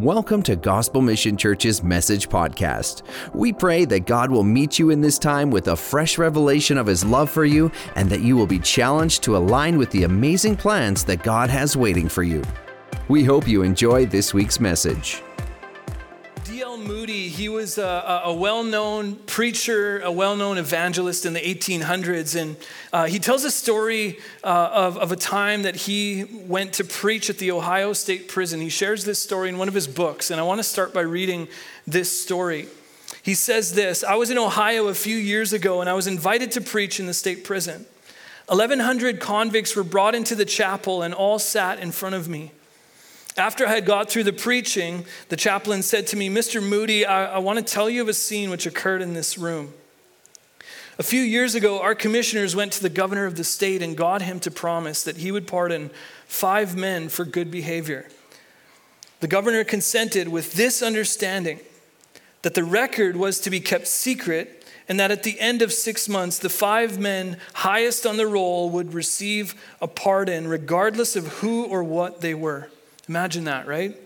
Welcome to Gospel Mission Church's Message Podcast. We pray that God will meet you in this time with a fresh revelation of His love for you and that you will be challenged to align with the amazing plans that God has waiting for you. We hope you enjoy this week's message. Moody, he was a, a well known preacher, a well known evangelist in the 1800s. And uh, he tells a story uh, of, of a time that he went to preach at the Ohio State Prison. He shares this story in one of his books. And I want to start by reading this story. He says this I was in Ohio a few years ago and I was invited to preach in the state prison. 1,100 convicts were brought into the chapel and all sat in front of me. After I had got through the preaching, the chaplain said to me, Mr. Moody, I, I want to tell you of a scene which occurred in this room. A few years ago, our commissioners went to the governor of the state and got him to promise that he would pardon five men for good behavior. The governor consented with this understanding that the record was to be kept secret and that at the end of six months, the five men highest on the roll would receive a pardon, regardless of who or what they were. Imagine that, right?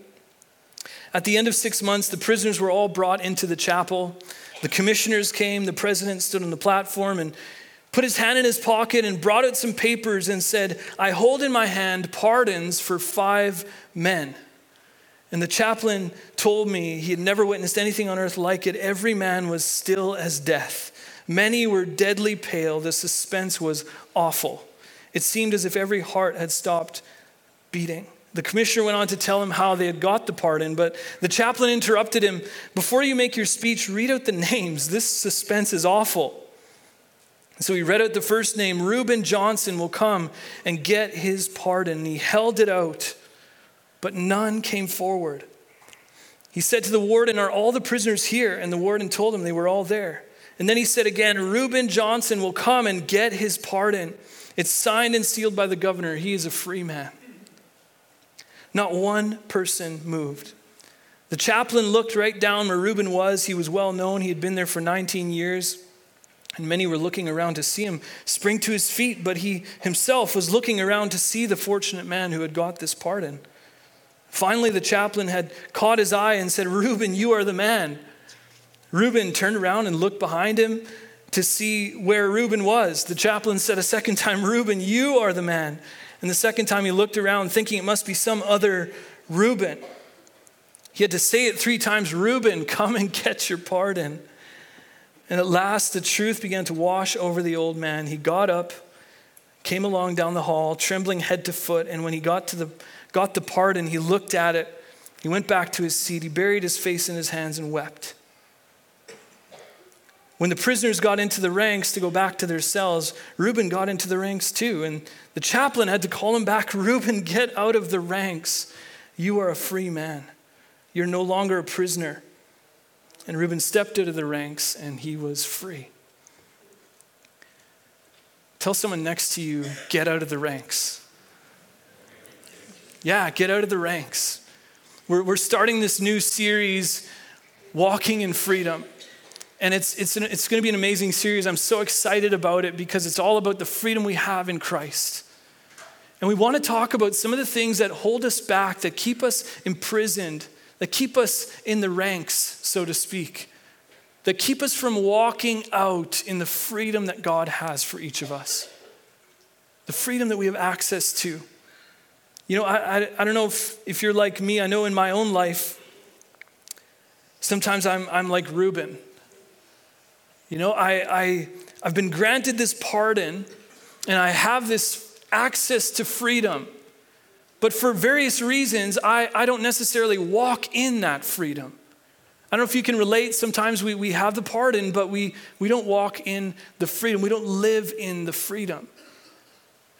At the end of six months, the prisoners were all brought into the chapel. The commissioners came, the president stood on the platform and put his hand in his pocket and brought out some papers and said, I hold in my hand pardons for five men. And the chaplain told me he had never witnessed anything on earth like it. Every man was still as death. Many were deadly pale. The suspense was awful. It seemed as if every heart had stopped beating. The commissioner went on to tell him how they had got the pardon, but the chaplain interrupted him. Before you make your speech, read out the names. This suspense is awful. So he read out the first name Reuben Johnson will come and get his pardon. He held it out, but none came forward. He said to the warden, Are all the prisoners here? And the warden told him they were all there. And then he said again, Reuben Johnson will come and get his pardon. It's signed and sealed by the governor. He is a free man. Not one person moved. The chaplain looked right down where Reuben was. He was well known, he had been there for 19 years. And many were looking around to see him spring to his feet, but he himself was looking around to see the fortunate man who had got this pardon. Finally, the chaplain had caught his eye and said, Reuben, you are the man. Reuben turned around and looked behind him to see where Reuben was. The chaplain said a second time, Reuben, you are the man. And the second time he looked around thinking it must be some other Reuben. He had to say it three times Reuben, come and get your pardon. And at last, the truth began to wash over the old man. He got up, came along down the hall, trembling head to foot. And when he got, to the, got the pardon, he looked at it. He went back to his seat. He buried his face in his hands and wept. When the prisoners got into the ranks to go back to their cells, Reuben got into the ranks too. And the chaplain had to call him back Reuben, get out of the ranks. You are a free man. You're no longer a prisoner. And Reuben stepped out of the ranks and he was free. Tell someone next to you, get out of the ranks. Yeah, get out of the ranks. We're, we're starting this new series, Walking in Freedom. And it's, it's, an, it's going to be an amazing series. I'm so excited about it because it's all about the freedom we have in Christ. And we want to talk about some of the things that hold us back, that keep us imprisoned, that keep us in the ranks, so to speak, that keep us from walking out in the freedom that God has for each of us, the freedom that we have access to. You know, I, I, I don't know if, if you're like me, I know in my own life, sometimes I'm, I'm like Reuben. You know, I, I, I've been granted this pardon and I have this access to freedom. But for various reasons, I, I don't necessarily walk in that freedom. I don't know if you can relate. Sometimes we, we have the pardon, but we, we don't walk in the freedom. We don't live in the freedom.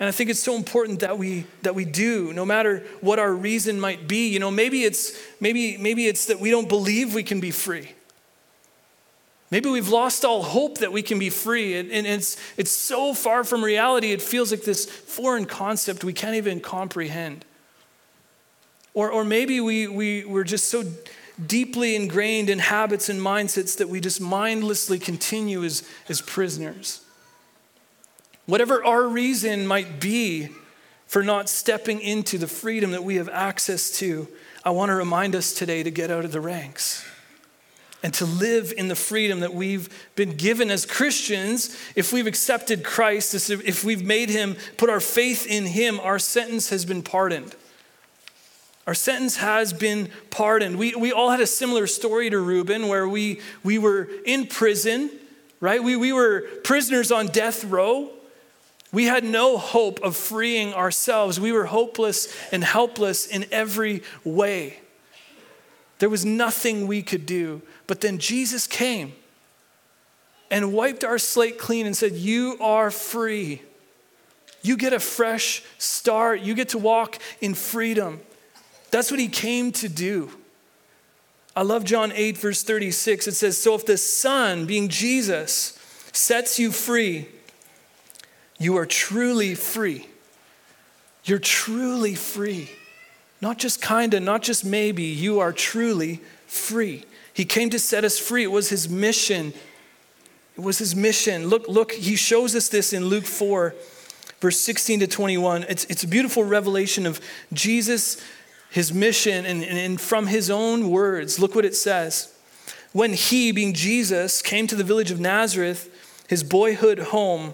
And I think it's so important that we that we do, no matter what our reason might be. You know, maybe it's maybe maybe it's that we don't believe we can be free. Maybe we've lost all hope that we can be free. And, it's, it's so far from reality, it feels like this foreign concept we can't even comprehend. Or, or maybe we, we, we're just so deeply ingrained in habits and mindsets that we just mindlessly continue as, as prisoners. Whatever our reason might be for not stepping into the freedom that we have access to, I want to remind us today to get out of the ranks and to live in the freedom that we've been given as Christians. If we've accepted Christ, if we've made him, put our faith in him, our sentence has been pardoned. Our sentence has been pardoned. We, we all had a similar story to Reuben where we, we were in prison, right? We, we were prisoners on death row. We had no hope of freeing ourselves. We were hopeless and helpless in every way. There was nothing we could do. But then Jesus came and wiped our slate clean and said, You are free. You get a fresh start. You get to walk in freedom. That's what he came to do. I love John 8, verse 36. It says, So if the Son, being Jesus, sets you free, you are truly free. You're truly free. Not just kinda, not just maybe, you are truly free. He came to set us free. It was his mission. It was his mission. Look, look, he shows us this in Luke 4, verse 16 to 21. It's, it's a beautiful revelation of Jesus his mission, and, and from his own words, look what it says. When he, being Jesus, came to the village of Nazareth, his boyhood home,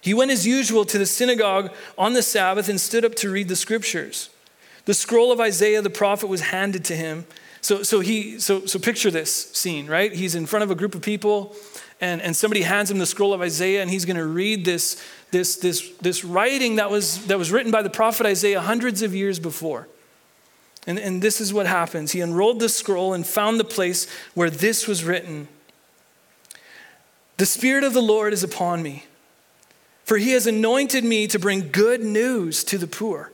he went as usual to the synagogue on the Sabbath and stood up to read the scriptures. The scroll of Isaiah the prophet was handed to him. So, so, he, so, so picture this scene, right? He's in front of a group of people, and, and somebody hands him the scroll of Isaiah, and he's going to read this, this, this, this writing that was, that was written by the prophet Isaiah hundreds of years before. And, and this is what happens. He unrolled the scroll and found the place where this was written The Spirit of the Lord is upon me, for he has anointed me to bring good news to the poor.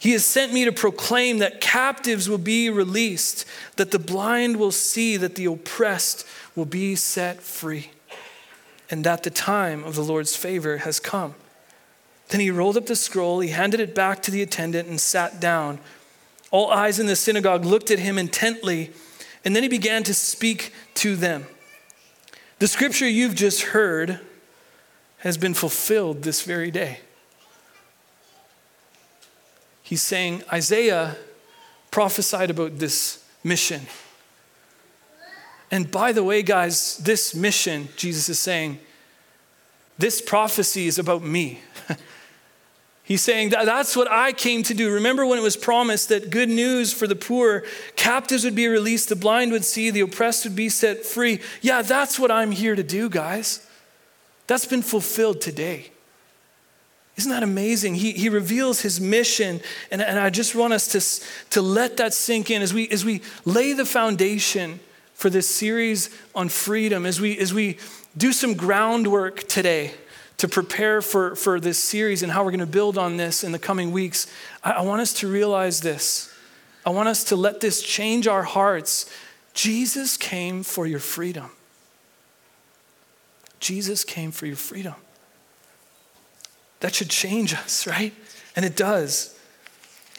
He has sent me to proclaim that captives will be released, that the blind will see, that the oppressed will be set free, and that the time of the Lord's favor has come. Then he rolled up the scroll, he handed it back to the attendant, and sat down. All eyes in the synagogue looked at him intently, and then he began to speak to them. The scripture you've just heard has been fulfilled this very day. He's saying Isaiah prophesied about this mission. And by the way, guys, this mission, Jesus is saying, this prophecy is about me. He's saying that that's what I came to do. Remember when it was promised that good news for the poor, captives would be released, the blind would see, the oppressed would be set free. Yeah, that's what I'm here to do, guys. That's been fulfilled today. Isn't that amazing? He, he reveals his mission, and, and I just want us to, to let that sink in as we, as we lay the foundation for this series on freedom, as we, as we do some groundwork today to prepare for, for this series and how we're going to build on this in the coming weeks, I, I want us to realize this. I want us to let this change our hearts. Jesus came for your freedom. Jesus came for your freedom. That should change us, right? And it does.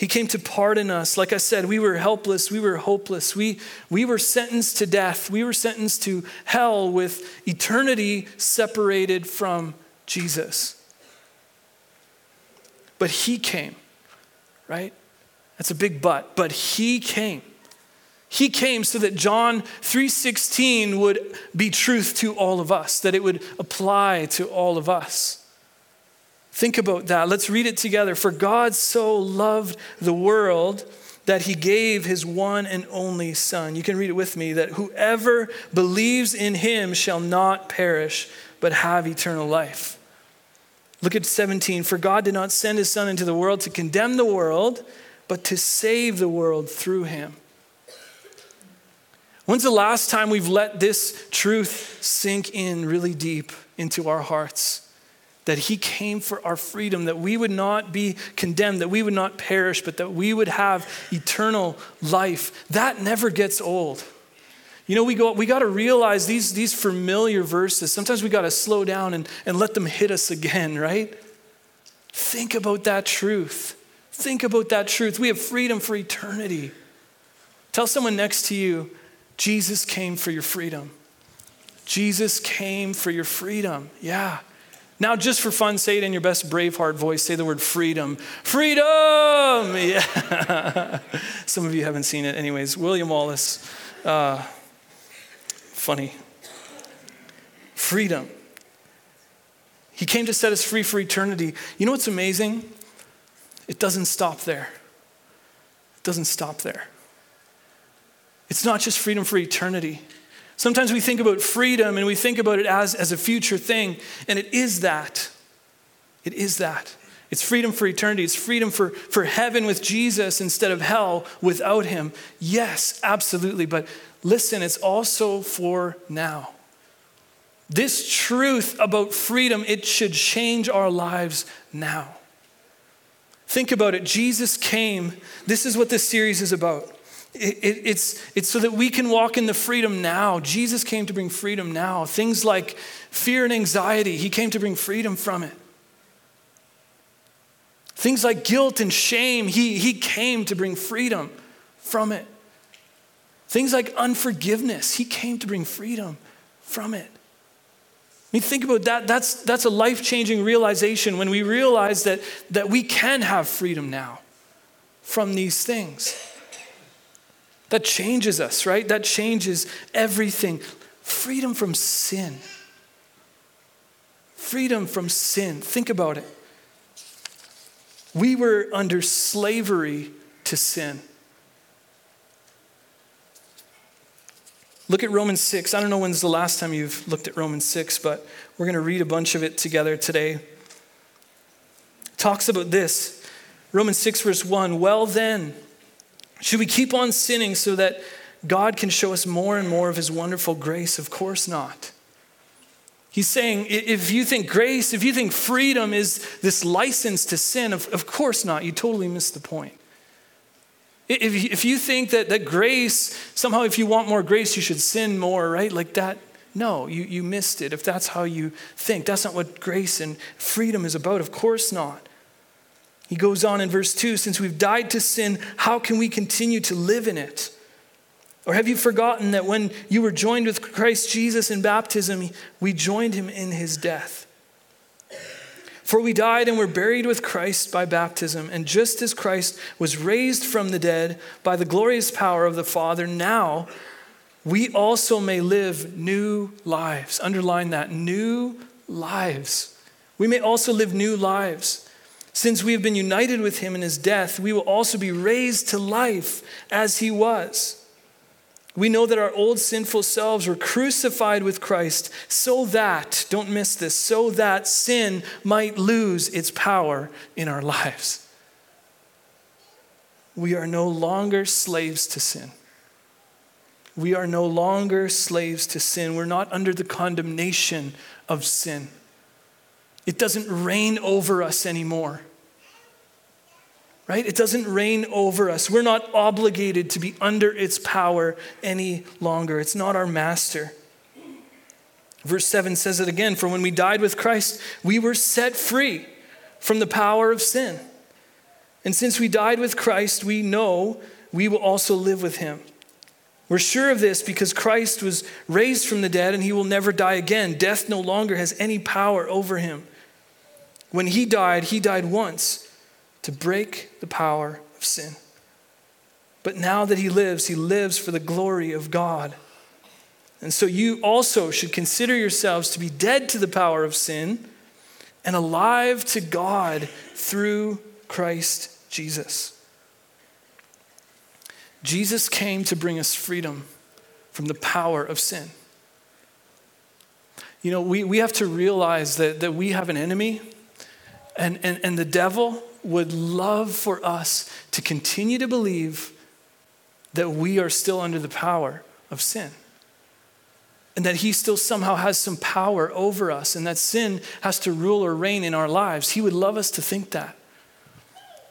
He came to pardon us. Like I said, we were helpless, we were hopeless, we, we were sentenced to death, we were sentenced to hell with eternity separated from Jesus. But he came, right? That's a big but, but he came. He came so that John 3:16 would be truth to all of us, that it would apply to all of us. Think about that. Let's read it together. For God so loved the world that he gave his one and only son. You can read it with me that whoever believes in him shall not perish but have eternal life. Look at 17. For God did not send his Son into the world to condemn the world, but to save the world through him. When's the last time we've let this truth sink in really deep into our hearts? That he came for our freedom, that we would not be condemned, that we would not perish, but that we would have eternal life. That never gets old. You know, we, go, we got to realize these, these familiar verses. Sometimes we got to slow down and, and let them hit us again, right? Think about that truth. Think about that truth. We have freedom for eternity. Tell someone next to you, Jesus came for your freedom. Jesus came for your freedom. Yeah. Now, just for fun, say it in your best Braveheart voice. Say the word freedom. Freedom! Yeah. Some of you haven't seen it. Anyways, William Wallace. Uh, funny. Freedom. He came to set us free for eternity. You know what's amazing? It doesn't stop there. It doesn't stop there. It's not just freedom for eternity. Sometimes we think about freedom and we think about it as, as a future thing, and it is that. It is that. It's freedom for eternity. It's freedom for, for heaven with Jesus instead of hell without him. Yes, absolutely. But listen, it's also for now. This truth about freedom, it should change our lives now. Think about it. Jesus came. This is what this series is about. It, it, it's, it's so that we can walk in the freedom now. Jesus came to bring freedom now. Things like fear and anxiety, he came to bring freedom from it. Things like guilt and shame, he, he came to bring freedom from it. Things like unforgiveness, he came to bring freedom from it. I mean, think about that. That's, that's a life changing realization when we realize that, that we can have freedom now from these things. That changes us, right? That changes everything. Freedom from sin. Freedom from sin. Think about it. We were under slavery to sin. Look at Romans 6. I don't know when's the last time you've looked at Romans 6, but we're going to read a bunch of it together today. It talks about this. Romans 6, verse 1. Well, then, should we keep on sinning so that God can show us more and more of his wonderful grace? Of course not. He's saying, if you think grace, if you think freedom is this license to sin, of, of course not. You totally missed the point. If, if you think that, that grace, somehow if you want more grace, you should sin more, right? Like that, no, you, you missed it. If that's how you think, that's not what grace and freedom is about. Of course not. He goes on in verse 2 Since we've died to sin, how can we continue to live in it? Or have you forgotten that when you were joined with Christ Jesus in baptism, we joined him in his death? For we died and were buried with Christ by baptism, and just as Christ was raised from the dead by the glorious power of the Father, now we also may live new lives. Underline that new lives. We may also live new lives. Since we have been united with him in his death, we will also be raised to life as he was. We know that our old sinful selves were crucified with Christ so that, don't miss this, so that sin might lose its power in our lives. We are no longer slaves to sin. We are no longer slaves to sin. We're not under the condemnation of sin. It doesn't reign over us anymore. Right? It doesn't reign over us. We're not obligated to be under its power any longer. It's not our master. Verse 7 says it again For when we died with Christ, we were set free from the power of sin. And since we died with Christ, we know we will also live with him. We're sure of this because Christ was raised from the dead and he will never die again. Death no longer has any power over him. When he died, he died once to break the power of sin. But now that he lives, he lives for the glory of God. And so you also should consider yourselves to be dead to the power of sin and alive to God through Christ Jesus. Jesus came to bring us freedom from the power of sin. You know, we, we have to realize that, that we have an enemy and, and, and the devil would love for us to continue to believe that we are still under the power of sin. And that he still somehow has some power over us, and that sin has to rule or reign in our lives. He would love us to think that.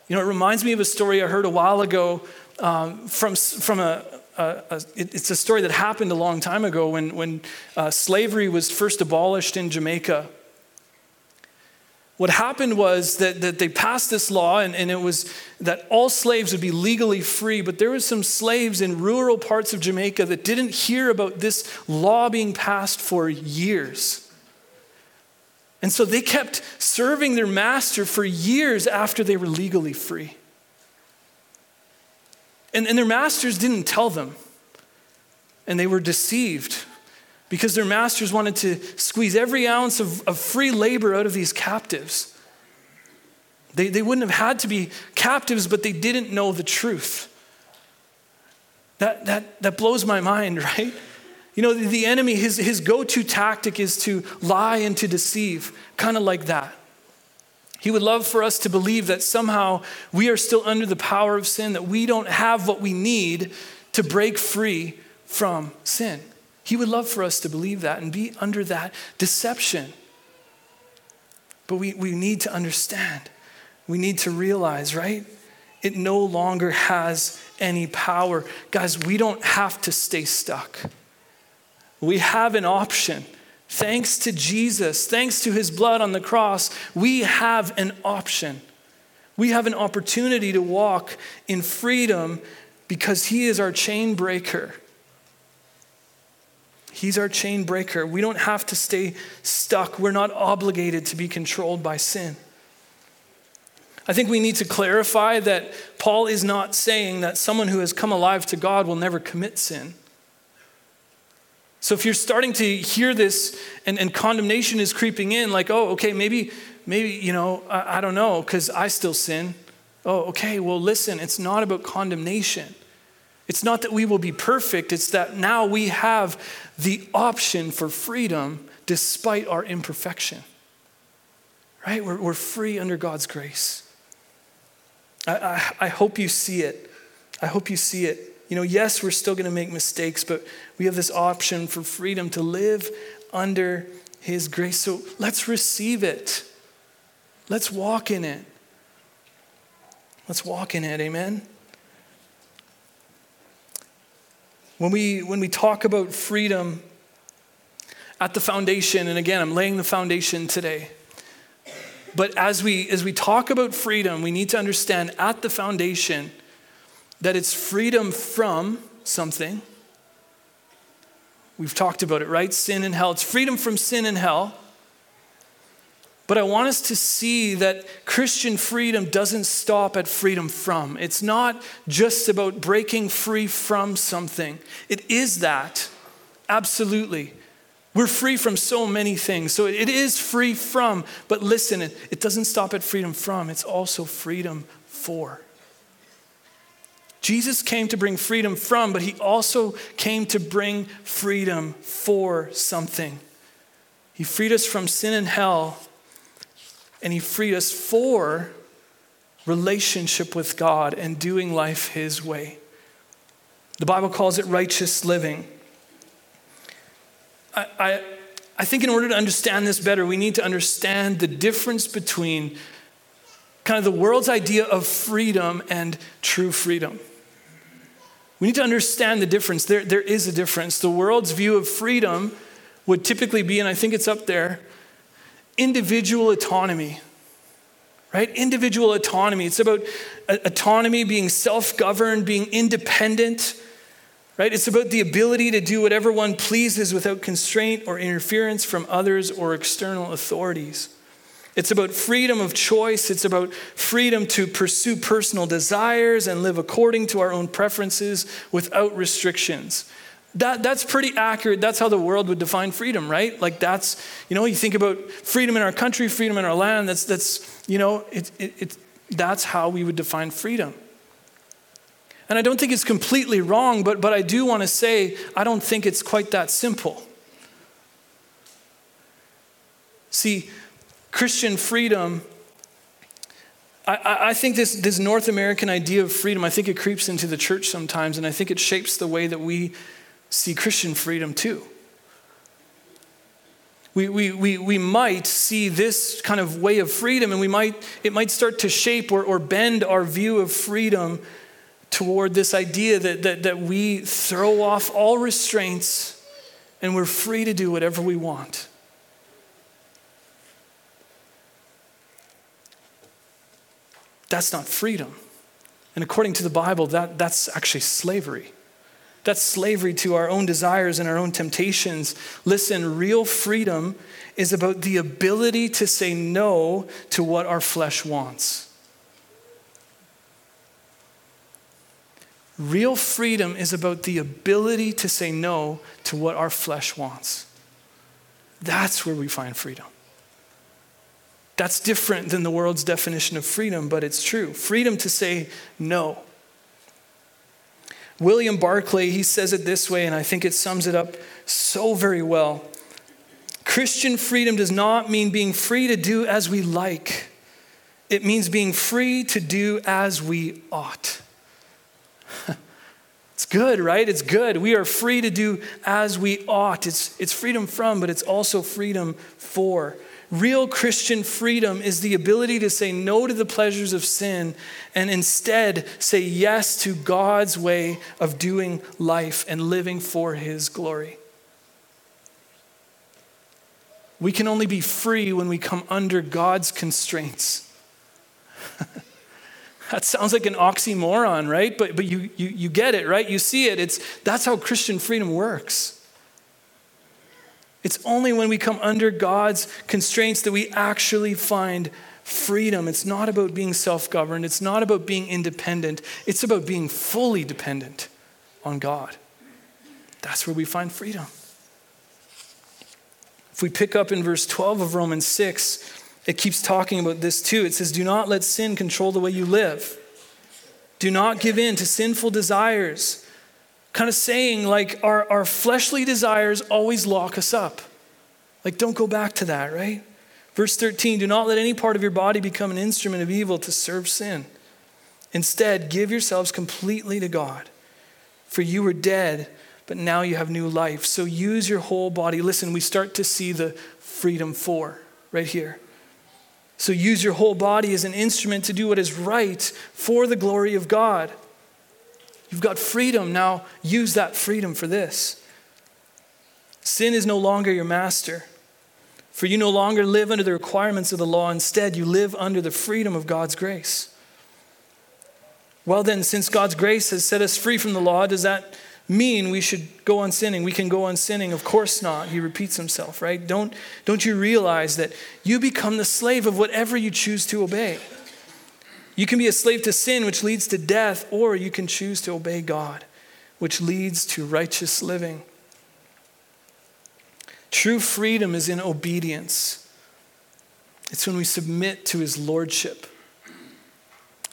You know, it reminds me of a story I heard a while ago um, from, from a, a, a, it's a story that happened a long time ago when, when uh, slavery was first abolished in Jamaica what happened was that, that they passed this law and, and it was that all slaves would be legally free but there was some slaves in rural parts of jamaica that didn't hear about this law being passed for years And so they kept serving their master for years after they were legally free. And, and their masters didn't tell them. And they were deceived because their masters wanted to squeeze every ounce of, of free labor out of these captives. They, they wouldn't have had to be captives, but they didn't know the truth. That, that, that blows my mind, right? You know, the, the enemy, his, his go to tactic is to lie and to deceive, kind of like that. He would love for us to believe that somehow we are still under the power of sin, that we don't have what we need to break free from sin. He would love for us to believe that and be under that deception. But we, we need to understand, we need to realize, right? It no longer has any power. Guys, we don't have to stay stuck. We have an option. Thanks to Jesus, thanks to his blood on the cross, we have an option. We have an opportunity to walk in freedom because he is our chain breaker. He's our chain breaker. We don't have to stay stuck. We're not obligated to be controlled by sin. I think we need to clarify that Paul is not saying that someone who has come alive to God will never commit sin. So if you're starting to hear this and, and condemnation is creeping in, like, oh, okay, maybe, maybe, you know, I, I don't know, because I still sin. Oh, okay, well, listen, it's not about condemnation. It's not that we will be perfect, it's that now we have the option for freedom despite our imperfection. Right? We're, we're free under God's grace. I, I, I hope you see it. I hope you see it. You know, yes, we're still going to make mistakes, but we have this option for freedom to live under His grace. So let's receive it. Let's walk in it. Let's walk in it. Amen. When we, when we talk about freedom at the foundation, and again, I'm laying the foundation today. But as we, as we talk about freedom, we need to understand at the foundation that it's freedom from something. We've talked about it, right? Sin and hell. It's freedom from sin and hell. But I want us to see that Christian freedom doesn't stop at freedom from. It's not just about breaking free from something. It is that, absolutely. We're free from so many things. So it is free from, but listen, it, doesn't stop at freedom from, it's also freedom for. Jesus came to bring freedom from, but he also came to bring freedom for something. He freed us from sin and hell, and he freed us for relationship with God and doing life his way. The Bible calls it righteous living. I, I, I think in order to understand this better, we need to understand the difference between kind of the world's idea of freedom and true freedom. We need to understand the difference. There, there is a difference. The world's view of freedom would typically be, and I think it's up there, individual autonomy. Right? Individual autonomy. It's about uh, autonomy, being self governed, being independent. Right? It's about the ability to do whatever one pleases without constraint or interference from others or external authorities. It's about freedom of choice. It's about freedom to pursue personal desires and live according to our own preferences without restrictions. That, that's pretty accurate. That's how the world would define freedom, right? Like that's, you know, you think about freedom in our country, freedom in our land. That's, that's you know, it, it, it, that's how we would define freedom. And I don't think it's completely wrong, but, but I do want to say I don't think it's quite that simple. See, Christian freedom, I, I, think this, this North American idea of freedom, I think it creeps into the church sometimes, and I think it shapes the way that we see Christian freedom too. We, we, we, we might see this kind of way of freedom, and we might, it might start to shape or, or bend our view of freedom toward this idea that, that, that we throw off all restraints and we're free to do whatever we want. That's not freedom. And according to the Bible, that, that's actually slavery. That's slavery to our own desires and our own temptations. Listen, real freedom is about the ability to say no to what our flesh wants. Real freedom is about the ability to say no to what our flesh wants. That's where we find freedom. That's different than the world's definition of freedom, but it's true. Freedom to say no. William Barclay, he says it this way, and I think it sums it up so very well. Christian freedom does not mean being free to do as we like, it means being free to do as we ought. it's good, right? It's good. We are free to do as we ought. It's, it's freedom from, but it's also freedom for. Real Christian freedom is the ability to say no to the pleasures of sin and instead say yes to God's way of doing life and living for His glory. We can only be free when we come under God's constraints. that sounds like an oxymoron, right? But, but you, you, you get it, right? You see it. It's, that's how Christian freedom works. It's only when we come under God's constraints that we actually find freedom. It's not about being self governed, it's not about being independent, it's about being fully dependent on God. That's where we find freedom. If we pick up in verse 12 of Romans 6, it keeps talking about this too. It says, Do not let sin control the way you live. Do not give in to sinful desires kind of saying like our, our fleshly desires always lock us up. Like, don't go back to that, right? Verse 13 do not let any part of your body become an instrument of evil to serve sin. Instead, give yourselves completely to God. For you were dead, but now you have new life. So use your whole body. Listen, we start to see the freedom for right here. So use your whole body as an instrument to do what is right for the glory of God. You've got freedom. Now use that freedom for this. Sin is no longer your master, for you no longer live under the requirements of the law. Instead, you live under the freedom of God's grace. Well, then, since God's grace has set us free from the law, does that mean we should go on sinning? We can go on sinning? Of course not. He repeats himself, right? Don't, don't you realize that you become the slave of whatever you choose to obey? You can be a slave to sin, which leads to death, or you can choose to obey God, which leads to righteous living. True freedom is in obedience, it's when we submit to his lordship.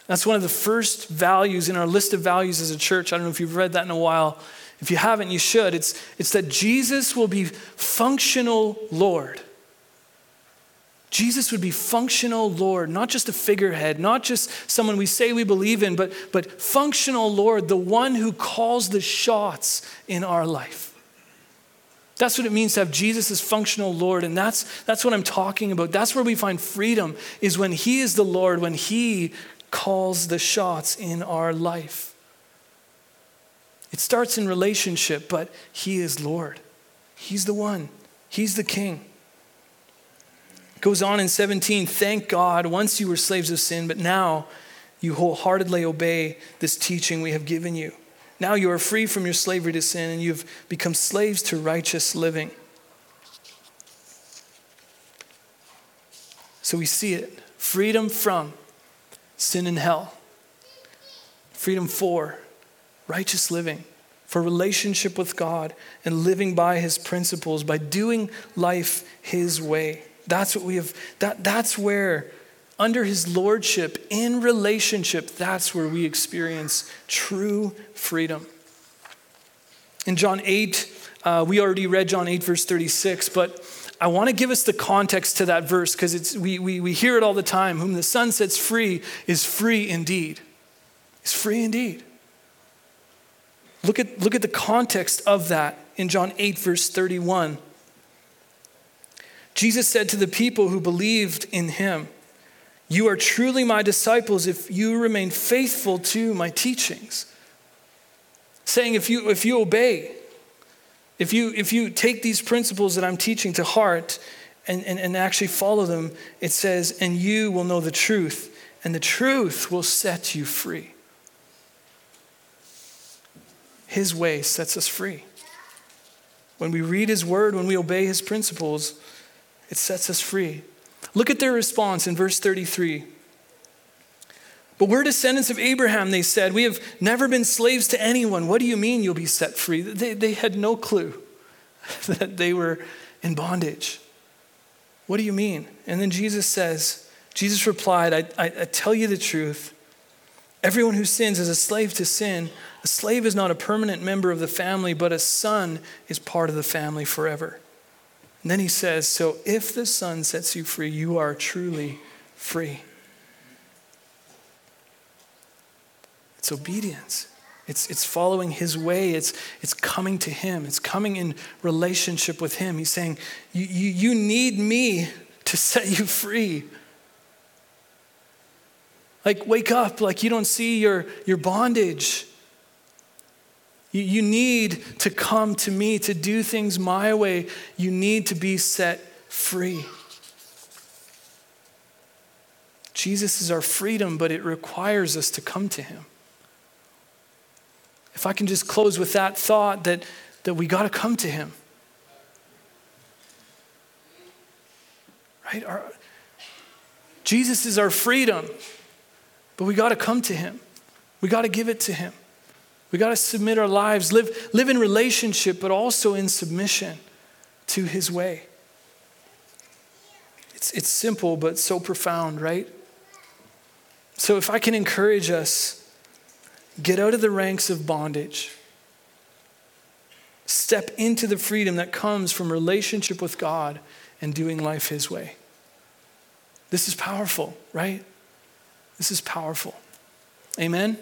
That's one of the first values in our list of values as a church. I don't know if you've read that in a while. If you haven't, you should. It's, it's that Jesus will be functional Lord. Jesus would be functional Lord, not just a figurehead, not just someone we say we believe in, but, but functional Lord, the one who calls the shots in our life. That's what it means to have Jesus as functional Lord. And that's, that's what I'm talking about. That's where we find freedom, is when He is the Lord, when He calls the shots in our life. It starts in relationship, but He is Lord. He's the one, He's the King. Goes on in 17, thank God, once you were slaves of sin, but now you wholeheartedly obey this teaching we have given you. Now you are free from your slavery to sin and you've become slaves to righteous living. So we see it freedom from sin and hell, freedom for righteous living, for relationship with God and living by his principles, by doing life his way. That's what we have, that, that's where, under his lordship, in relationship, that's where we experience true freedom. In John 8, uh, we already read John 8, verse 36, but I want to give us the context to that verse because it's we, we, we hear it all the time. Whom the Son sets free is free indeed. Is free indeed. Look at, look at the context of that in John 8, verse 31. Jesus said to the people who believed in him, You are truly my disciples if you remain faithful to my teachings. Saying, if you, if you obey, if you, if you take these principles that I'm teaching to heart and, and, and actually follow them, it says, And you will know the truth, and the truth will set you free. His way sets us free. When we read His word, when we obey His principles, it sets us free. Look at their response in verse 33. But we're descendants of Abraham, they said. We have never been slaves to anyone. What do you mean you'll be set free? They, they had no clue that they were in bondage. What do you mean? And then Jesus says, Jesus replied, I, I, I tell you the truth. Everyone who sins is a slave to sin. A slave is not a permanent member of the family, but a son is part of the family forever. And then he says, So if the son sets you free, you are truly free. It's obedience. It's, it's following his way. It's, it's coming to him. It's coming in relationship with him. He's saying, you, you, you need me to set you free. Like, wake up, like you don't see your, your bondage. You, you need to come to me to do things my way. You need to be set free. Jesus is our freedom, but it requires us to come to him. If I can just close with that thought that, that we got to come to Him. Right? Our, Jesus is our freedom, but we got to come to Him. We got to give it to Him. We got to submit our lives, live, live in relationship, but also in submission to His way. It's, it's simple, but so profound, right? So, if I can encourage us Get out of the ranks of bondage. Step into the freedom that comes from relationship with God and doing life His way. This is powerful, right? This is powerful. Amen?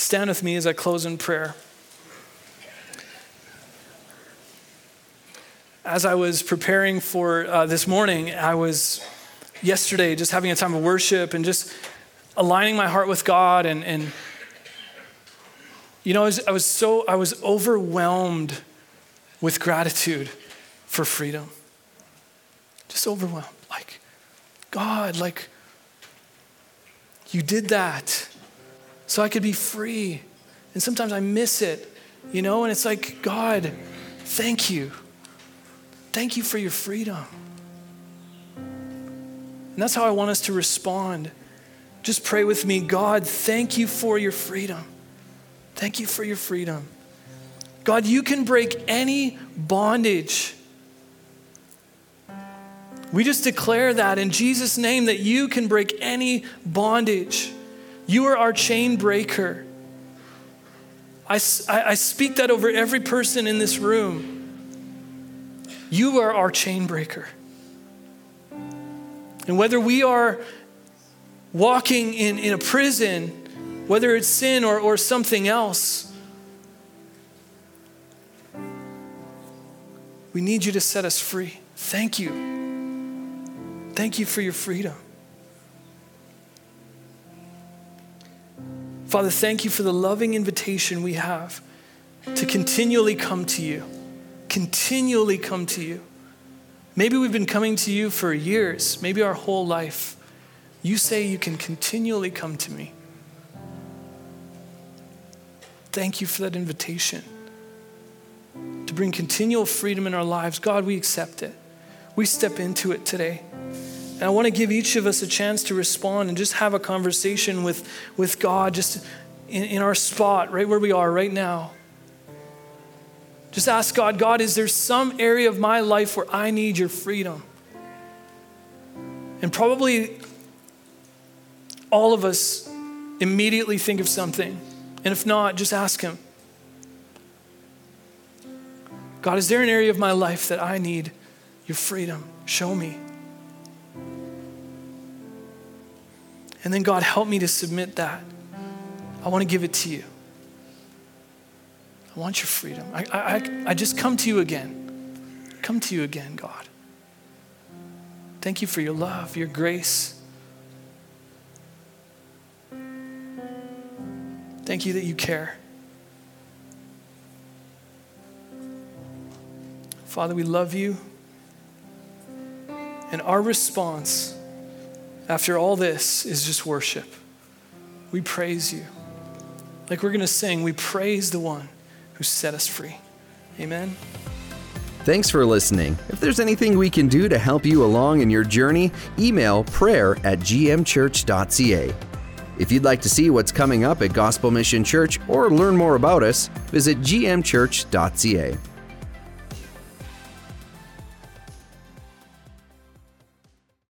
Stand with me as I close in prayer. As I was preparing for uh, this morning, I was yesterday just having a time of worship and just aligning my heart with God and, and you know, I was, I was so, I was overwhelmed with gratitude for freedom. Just overwhelmed. Like, God, like, you did that so I could be free. And sometimes I miss it, you know, and it's like, God, thank you. Thank you for your freedom. And that's how I want us to respond. Just pray with me God, thank you for your freedom. Thank you for your freedom. God, you can break any bondage. We just declare that in Jesus' name that you can break any bondage. You are our chain breaker. I, I, speak that over every person in this room. You are our chain breaker. And whether we are walking in, in a prison whether it's sin or, or something else. We need you to set us free. Thank you. Thank you for your freedom. Father, thank you for the loving invitation we have to continually come to you. Continually come to you. Maybe we've been coming to you for years, maybe our whole life. You say you can continually come to me. Thank you for that invitation to bring continual freedom in our lives. God, we accept it. We step into it today. And I want to give each of us a chance to respond and just have a conversation with, with God, just in, in our spot, right where we are right now. Just ask God, God, is there some area of my life where I need your freedom? And probably all of us immediately think of something. And if not, just ask Him God, is there an area of my life that I need your freedom? Show me. And then, God, help me to submit that. I want to give it to you. I want your freedom. I, I, I just come to you again. Come to you again, God. Thank you for your love, your grace. Thank you that you care. Father, we love you. And our response after all this is just worship. We praise you. Like we're going to sing, we praise the one who set us free. Amen. Thanks for listening. If there's anything we can do to help you along in your journey, email prayer at gmchurch.ca. If you'd like to see what's coming up at Gospel Mission Church or learn more about us, visit gmchurch.ca.